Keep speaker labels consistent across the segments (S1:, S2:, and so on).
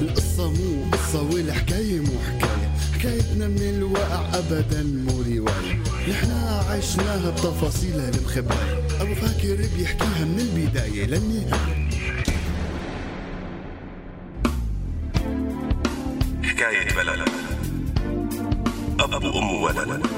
S1: القصة مو قصة والحكاية مو حكاية. حكايتنا من الواقع أبدا مو رواية. نحنا عشناها بتفاصيلها المخباية أبو فاكر بيحكيها من البداية للنهاية.
S2: حكاية بلد. أب وأم وولد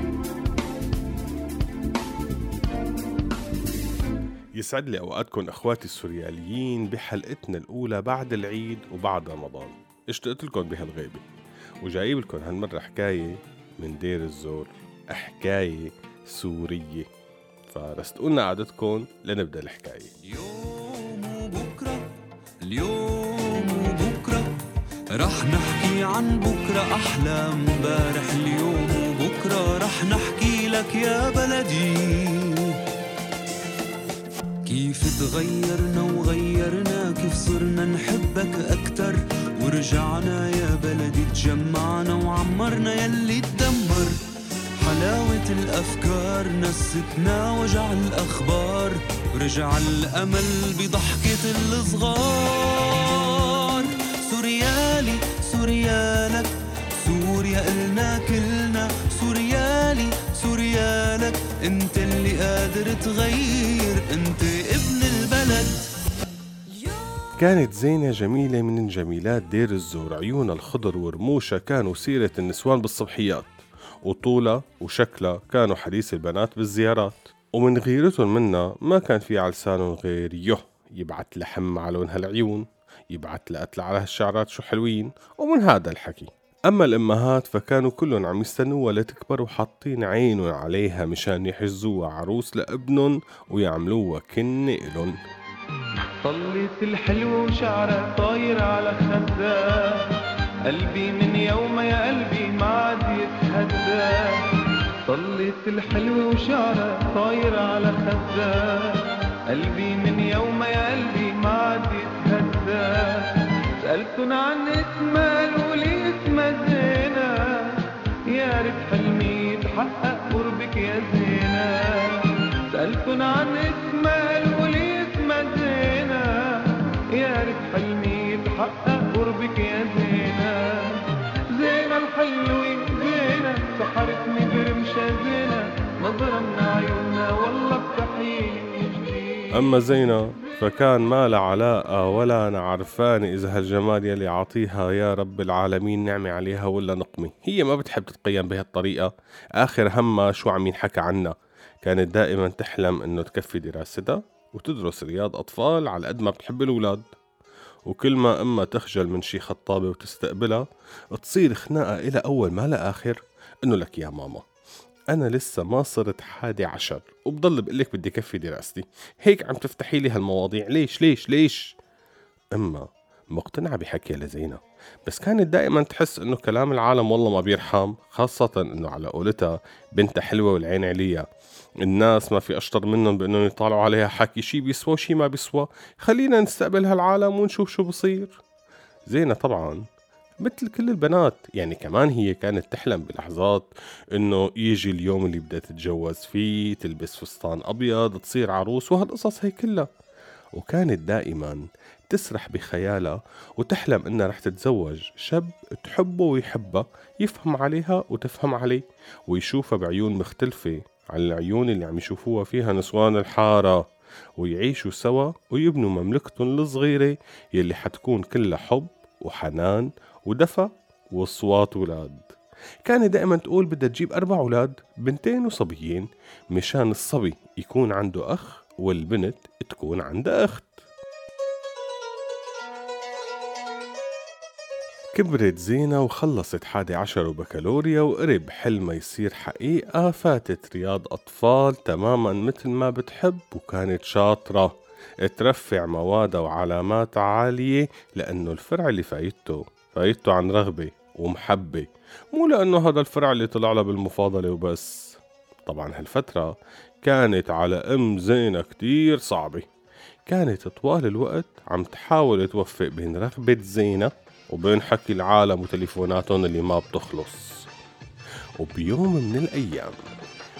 S3: يسعد لي أوقاتكم إخواتي السورياليين بحلقتنا الأولى بعد العيد وبعد رمضان. اشتقت لكم بهالغيبة. وجايب لكم هالمرة حكاية من دير الزور حكاية سورية. فرستقولنا قعدتكم لنبدأ الحكاية.
S4: اليوم وبكرة اليوم وبكرة. رح نحكي عن بكرة أحلى. امبارح اليوم وبكرة رح نحكي لك يا بلدي. كيف تغيرنا وغيرنا كيف صرنا نحبك أكتر. ورجعنا يا بلدي تجمعنا وعمرنا يلي تدمر. حلاوة الأفكار نستنا وجع الأخبار. ورجع الأمل بضحكة الصغار. انت اللي قادر تغير انت ابن البلد.
S3: كانت زينة جميلة من جميلات دير الزور. عيونها الخضر ورموشها كانوا سيرة النسوان بالصبحيات. وطولها وشكلها كانوا حديث البنات بالزيارات. ومن غيرتهم منا ما كان في على غير يه يبعت لحم على لون هالعيون يبعت لقتل على هالشعرات شو حلوين. ومن هذا الحكي. أما الأمهات فكانوا كلهم عم يستنوها لتكبر وحاطين عينهم عليها مشان يحجزوها عروس لابنهم ويعملوها كنة إلن.
S5: طلت الحلوة وشعرها طاير على خدها. قلبي من يوم يا قلبي ما عاد يتهدى. طلت الحلوة وشعرها طاير على خدها. قلبي من يوم يا قلبي ما عاد يتهدى. سألتن عن اسمها الولي اسمها زينة يا ريت حلمي يتحقق قربك يا زينة سألتن عن اسمها الولي اسمها زينة يا ريت حلمي يتحقق قربك يا زينة زينة الحلوة زينة سحرتني برمشة زينة نظرة من عيونها والله بتحييني
S3: أما زينة فكان ما لا علاقة ولا أنا عرفان إذا هالجمال يلي عطيها يا رب العالمين نعمة عليها ولا نقمة؟ هي ما بتحب تتقيم بهالطريقة. آخر همها شو عم ينحكى عنها؟ كانت دائما تحلم إنه تكفي دراستها وتدرس رياض أطفال على قد ما بتحب الأولاد. وكل ما أما تخجل من شي خطابة وتستقبلها تصير خناقة إلى أول ما لآخر إنه لك يا ماما. أنا لسه ما صرت حادي عشر وبضل بقلك بدي كفي دراستي. هيك عم تفتحي لي هالمواضيع. ليش؟ ليش؟ ليش؟ أما مقتنعة بحكي لزينة. بس كانت دائما تحس إنه كلام العالم والله ما بيرحم خاصة إنه على قولتها بنتها حلوة والعين عليها الناس ما في أشطر منهم بإنهم يطالعوا عليها حكي شي بيسوى وشي ما بيسوى. خلينا نستقبل هالعالم ونشوف شو بصير. زينة طبعا مثل كل البنات. يعني كمان هي كانت تحلم بلحظات إنه يجي اليوم اللي بدها تتجوز فيه تلبس فستان أبيض تصير عروس وهالقصص هي كلها. وكانت دائما تسرح بخيالها وتحلم إنها رح تتزوج شاب تحبه ويحبها يفهم عليها وتفهم عليه ويشوفها بعيون مختلفة عن العيون اللي عم يشوفوها فيها نسوان الحارة. ويعيشوا سوا ويبنوا مملكتهم الصغيرة يلي حتكون كلها حب وحنان ودفى وصوات ولاد كانت دائما تقول بدها تجيب أربع أولاد بنتين وصبيين مشان الصبي يكون عنده أخ والبنت تكون عندها أخت. كبرت زينة وخلصت حادي عشر وبكالوريا وقرب حلمها يصير حقيقة فاتت رياض أطفال تماما مثل ما بتحب وكانت شاطرة. ترفع موادها وعلاماتها عالية لأنه الفرع اللي فايدته فايدته عن رغبة ومحبة مو لأنه هذا الفرع اللي طلع لها بالمفاضلة وبس. طبعا هالفترة كانت على أم زينة كتير صعبة. كانت طوال الوقت عم تحاول توفق بين رغبة زينة وبين حكي العالم وتليفوناتهم اللي ما بتخلص. وبيوم من الأيام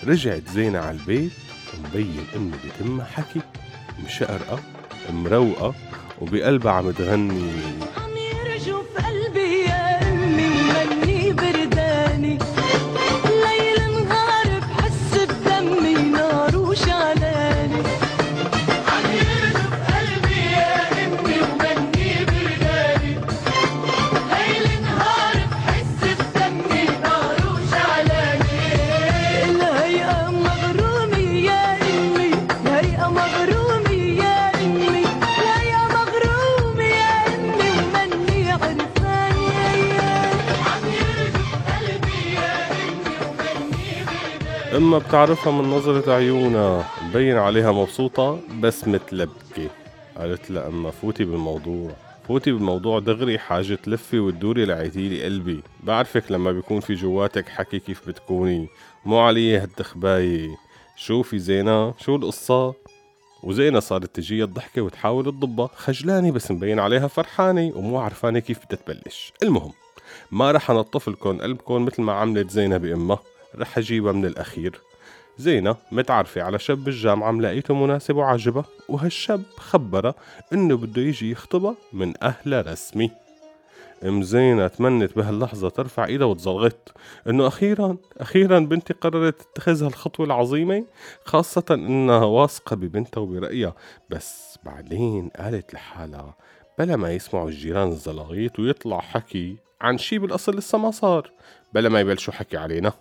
S3: رجعت زينة على البيت ومبين إنه بتمها حكي مشقرقة مروقة وبقلبها عم تغني. اما بتعرفها من نظرة عيونها. مبين عليها مبسوطة بس متلبكة. قالت لها أما فوتي بالموضوع. فوتي بالموضوع دغري حاجة تلفي وتدوري لعيتيلي قلبي. بعرفك لما بيكون في جواتك حكي كيف بتكوني. مو علي هالتخباية شوفي زينة شو القصة؟ وزينة صارت تجيها الضحكة وتحاول تضبها. خجلانة بس مبين عليها فرحانة ومو عرفانة كيف بدها تبلش. المهم ما رح انطف لكم قلبكم مثل ما عملت زينة بأمها. رح أجيبها من الأخير. زينة متعرفة على شاب بالجامعة ملاقيته مناسب وعجبها وهالشاب خبرها إنه بده يجي يخطبها من اهلها رسمي. أم زينة تمنت بهاللحظة ترفع إيدها وتزلغت إنه أخيرا أخيرا بنتي قررت تتخذ هالخطوة العظيمة خاصة إنها واثقة ببنتها وبرأيها. بس بعدين قالت لحالها بلا ما يسمعوا الجيران الزلاغيط ويطلع حكي عن شي بالأصل لسه ما صار. بلا ما يبلشوا حكي علينا.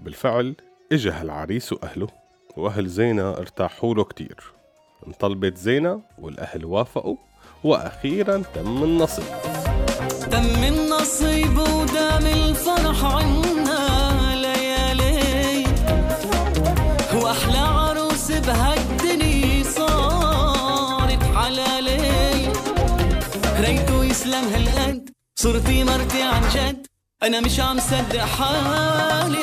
S3: بالفعل اجا هالعريس واهله وأهل زينة ارتاحوا له كتير. انطلبت زينة والأهل وافقوا وأخيرا تم النصيب.
S6: تم النصيب ودام الفرح عنا ليالي. وأحلى عروس بهالدنيا صارت حلالي. ريته يسلم هالقد صرتي مرتي عن جد. أنا مش عم صدق حالي.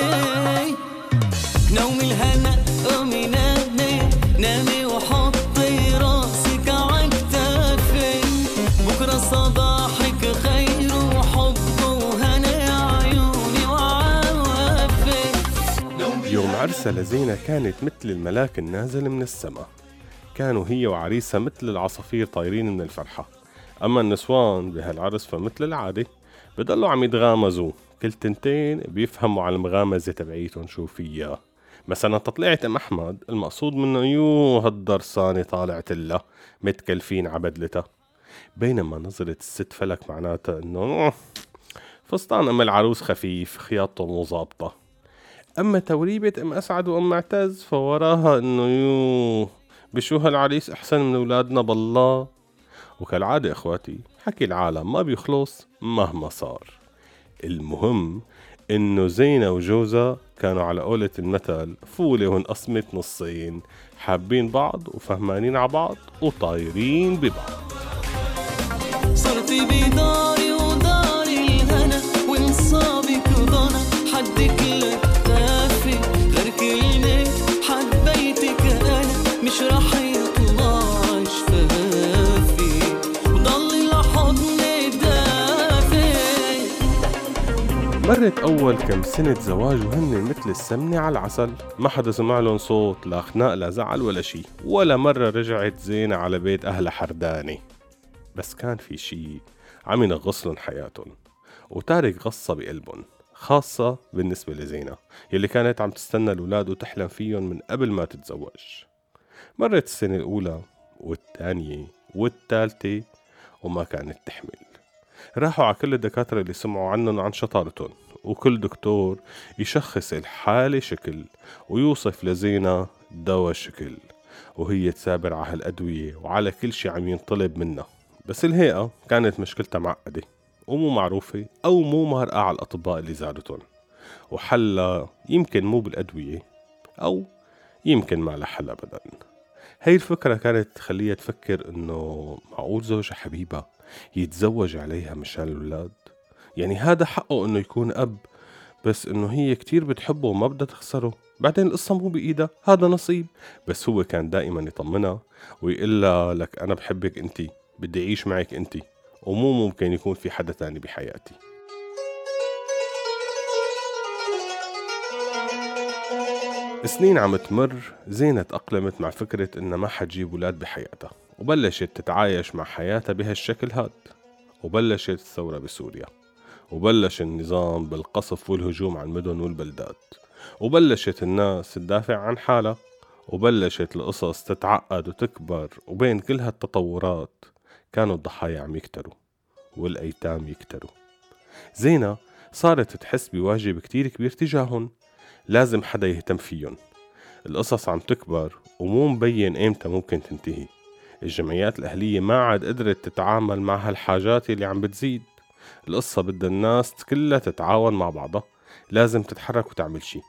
S6: نومي الهنا قومي نامي نامي وحطي راسك عكتافي بكرة صباحك خير وحب وهنا عيوني وعوافي.
S3: يوم عرسها لزينة كانت مثل الملاك النازل من السماء. كانوا هي وعريسها مثل العصافير طايرين من الفرحة. أما النسوان بهالعرس فمثل العادة بضلوا عم يتغامزوا. كل تنتين بيفهموا على المغامزة تبعيتهم شو فيها مثلا تطلعت أم أحمد المقصود منه يو هالدرسانة طالعت لها متكلفين عبدلتها بينما نظرة الست فلك معناتها إنه فستان أم العروس خفيف خياطته مو ظابطة. أما توريبة أم أسعد وأم معتز فوراها إنه يو بشو هالعريس أحسن من أولادنا بالله؟ وكالعادة إخواتي حكي العالم ما بيخلص مهما صار. المهم إنه زينة وجوزها كانوا على قولة المثل فولة وانقسمت نصين حابين بعض وفهمانين على بعض وطايرين ببعض.
S6: صرتي بداري وداري الهنا وانصابك ضنا حدك لكتافي غير كلمة حبيتك أنا. مش رح
S3: مرت أول كم سنة زواج وهن مثل السمنة على العسل. ما حدا سمع لهم صوت لا خناق لا زعل ولا شي. ولا مرة رجعت زينة على بيت أهلها حردانة. بس كان في شي عم ينغص لهم حياتهم. وتارك غصة بقلبهم خاصة بالنسبة لزينة يلي كانت عم تستنى الأولاد وتحلم فيهم من قبل ما تتزوج. مرت السنة الأولى والثانية والثالثة وما كانت تحمل. راحوا على كل الدكاترة اللي سمعوا عنهم وعن شطارتهم وكل دكتور يشخص الحالة شكل ويوصف لزينة دواء شكل وهي تسابر على هالأدوية وعلى كل شي عم ينطلب منها. بس الهيئة كانت مشكلتها معقدة ومو معروفة أو مو مهرقة على الأطباء اللي زارتهم. وحلها يمكن مو بالأدوية أو يمكن ما لها حل أبدا. هاي الفكرة كانت تخليها تفكر إنه معقول زوجها حبيبة يتزوج عليها مشان الأولاد. يعني هذا حقه إنه يكون أب بس إنه هي كتير بتحبه وما بدها تخسره. بعدين القصة مو بإيدها هذا نصيب. بس هو كان دائما يطمنها ويقول لك أنا بحبك أنتي بدي أعيش معك أنتي ومو ممكن يكون في حدا تاني بحياتي. سنين عم تمر زينة تأقلمت مع فكرة إنها ما حتجيب ولاد بحياتها. وبلشت تتعايش مع حياتها بهالشكل هاد. وبلشت الثورة بسوريا. وبلش النظام بالقصف والهجوم على المدن والبلدات. وبلشت الناس تدافع عن حالها. وبلشت القصص تتعقد وتكبر. وبين كل هالتطورات كانوا الضحايا عم يكتروا. والأيتام يكتروا. زينة صارت تحس بواجب كتير كبير تجاههم. لازم حدا يهتم فيهم. القصص عم تكبر ومو مبين إيمتى ممكن تنتهي. الجمعيات الأهلية ما عاد قدرت تتعامل مع هالحاجات اللي عم بتزيد. القصة بدها الناس كلها تتعاون مع بعضها. لازم تتحرك وتعمل شي.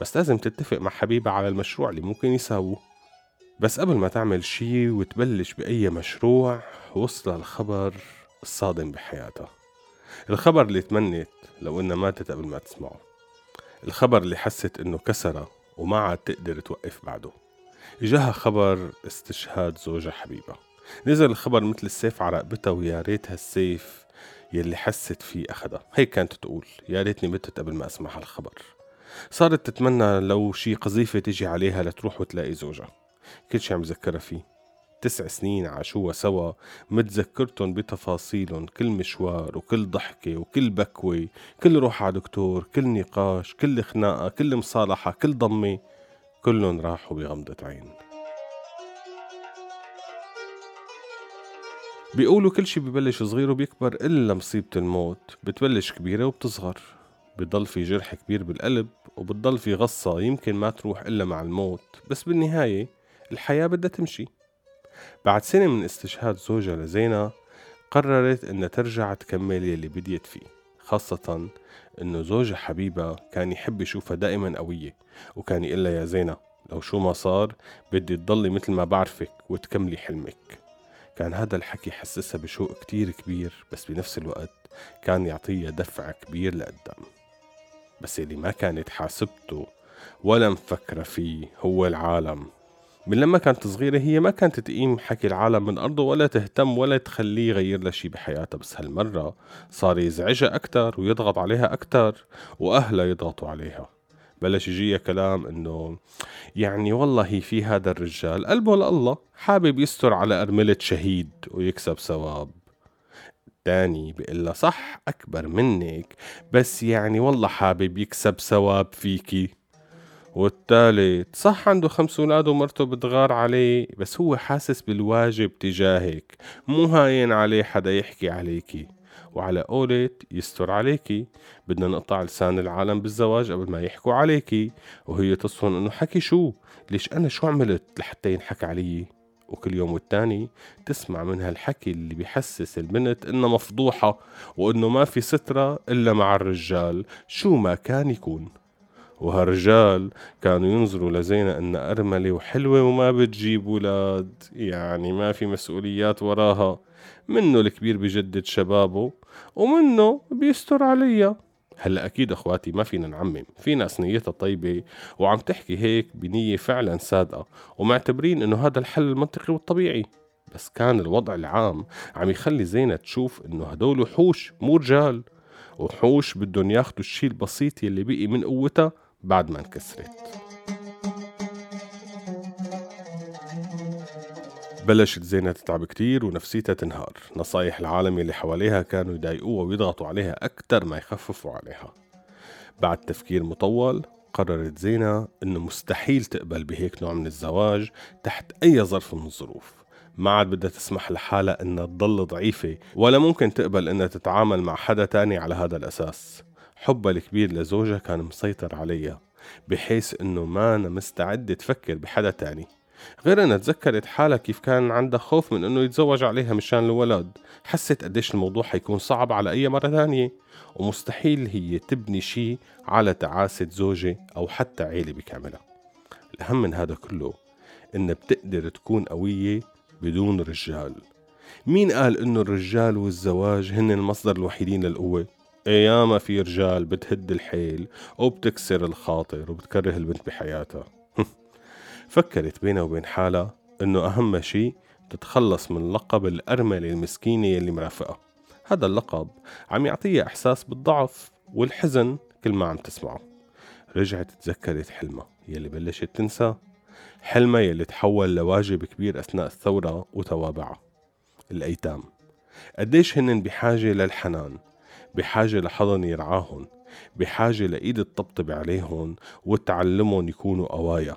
S3: بس لازم تتفق مع حبيبها على المشروع اللي ممكن يساووه. بس قبل ما تعمل شي وتبلش بأي مشروع وصل الخبر الصادم بحياتها. الخبر اللي تمنت لو إنها ماتت قبل ما تسمعه. الخبر اللي حست إنه كسرها وما عاد تقدر توقف بعده. إجاها خبر استشهاد زوجها حبيبة. نزل الخبر مثل السيف على رقبتها ويا ريت هالسيف يلي حست فيه أخدها هيك كانت تقول. يا ريتني متت قبل ما أسمع هالخبر. صارت تتمنى لو شي قذيفة تجي عليها لتروح وتلاقي زوجها. كل شي عم ذكرها فيه. تسع سنين عاشوها سوا متذكرتن بتفاصيلهم كل مشوار وكل ضحكة وكل بكوة. كل روح على دكتور كل نقاش كل خناقة كل مصالحة كل ضمة. كلهم راحوا بغمضة عين. بيقولوا كل شي ببلش صغير وبيكبر إلا مصيبة الموت بتبلش كبيرة وبتصغر. بضل في جرح كبير بالقلب وبتضل في غصة يمكن ما تروح إلا مع الموت. بس بالنهاية الحياة بدها تمشي. بعد سنة من استشهاد زوجها لزينة قررت إنها ترجع تكمل يلي بديت فيه خاصة إنه زوجها حبيبة كان يحب يشوفها دائما قوية وكان يقول لها يا زينة لو شو ما صار بدي تضلي مثل ما بعرفك وتكملي حلمك. كان هذا الحكي حسسها بشوق كتير كبير بس بنفس الوقت كان يعطيها دفع كبير لقدام بس اللي ما كانت حاسبته ولا مفكرة فيه هو العالم. من لما كانت صغيرة هي ما كانت تقيم حكي العالم من أرضه ولا تهتم ولا تخليه يغير لها شي بحياتها بس هالمرة صار يزعجها أكتر ويضغط عليها أكتر وأهلها يضغطوا عليها. بلش يجيها كلام إنه يعني والله في هذا الرجال قلبه لله حابب يستر على أرملة شهيد ويكسب ثواب. التاني بيقول صح أكبر منك بس يعني والله حابب يكسب ثواب فيكي. والتالت صح عنده خمس أولاد ومرته بتغار عليه بس هو حاسس بالواجب تجاهك. مو هاين عليه حدا يحكي عليكي. وعلى قولة يستر عليكي. بدنا نقطع لسان العالم بالزواج قبل ما يحكوا عليكي. وهي تصفن إنه حكي شو؟ ليش أنا شو عملت لحتى ينحكى علي؟ وكل يوم والتاني تسمع من هالحكي اللي بيحسس البنت إنها مفضوحة وإنه ما في سترة إلا مع الرجال. شو ما كان يكون. وهالرجال كانوا ينظروا لزينة انها أرملة وحلوة وما بتجيب ولاد. يعني ما في مسؤوليات وراها. منه الكبير بجدد شبابه ومنه بيستر عليا. هلا أكيد أخواتي ما فينا نعمم. في ناس نيتها طيبة وعم تحكي هيك بنية فعلا صادقه ومعتبرين إنه هذا الحل المنطقي والطبيعي. بس كان الوضع العام عم يخلي زينة تشوف إنه هدول وحوش مو رجال. وحوش بدهم ياخدوا الشي البسيط يلي بقي من قوتها بعد ما انكسرت. بلشت زينة تتعب كتير ونفسيتها تنهار. نصايح العالم اللي حواليها كانوا يضايقوها ويضغطوا عليها أكتر ما يخففوا عليها. بعد تفكير مطول قررت زينة إنه مستحيل تقبل بهيك نوع من الزواج تحت أي ظرف من الظروف. ما عاد بدها تسمح لحالها إنها تضل ضعيفة ولا ممكن تقبل إنها تتعامل مع حدا تاني على هذا الأساس. حبها الكبير لزوجها كان مسيطر عليها بحيث إنه ما أنا مستعدة تفكر بحدا تاني. غير أنها تذكرت حالها كيف كان عندها خوف من إنه يتزوج عليها مشان الولد. حست قديش الموضوع حيكون صعب على أي مرة ثانية ومستحيل هي تبني شي على تعاسة زوجة أو حتى عيلة بكاملها. الأهم من هذا كله إنها بتقدر تكون قوية بدون رجال. مين قال إنه الرجال والزواج هن المصدر الوحيدين للقوة؟ أياما في رجال بتهد الحيل وبتكسر الخاطر وبتكره البنت بحياتها. فكرت بينها وبين حالها إنه أهم شي تتخلص من لقب الأرملة المسكينة يلي مرافقها. هذا اللقب عم يعطيها إحساس بالضعف والحزن كل ما عم تسمعه. رجعت تذكرت حلمها يلي بلشت تنسى حلمها يلي تحول لواجب كبير أثناء الثورة وتوابعها. الأيتام قديش هن بحاجة للحنان بحاجة لحضن يرعاهن بحاجة لإيد تطبطب عليهم وتعلمهم يكونوا قوايا.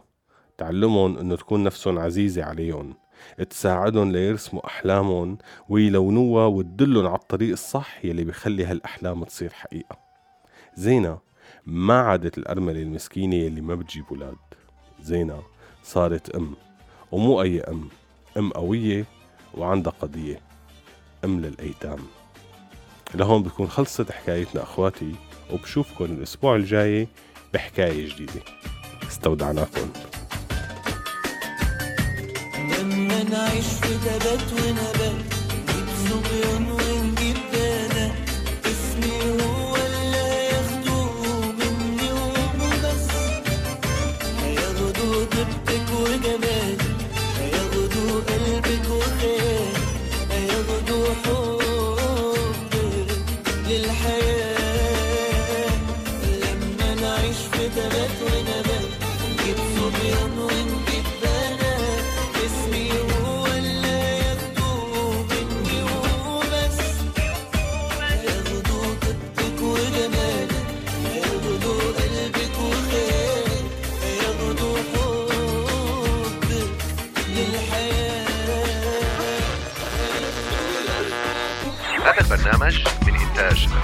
S3: تعلمهم إنه تكون نفسهم عزيزة عليهم. تساعدهم ليرسموا أحلامهم ويلونوها وتدلهم على الطريق الصح يلي بيخلي هالأحلام تصير حقيقة. زينة ما عادت الأرملة المسكينة يلي ما بتجيب ولاد زينة صارت أم ومو أي أم. أم قوية وعندها قضية. أم للأيتام. لهون بتكون خلصت حكايتنا أخواتي وبشوفكن الأسبوع الجاي بحكاية جديدة. استودعناكم
S6: لما نعيش في تبات ونبات نجيب صبيان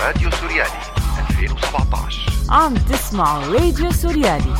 S7: راديو سوريالي 2017
S8: عم تسمعوا راديو سوريالي.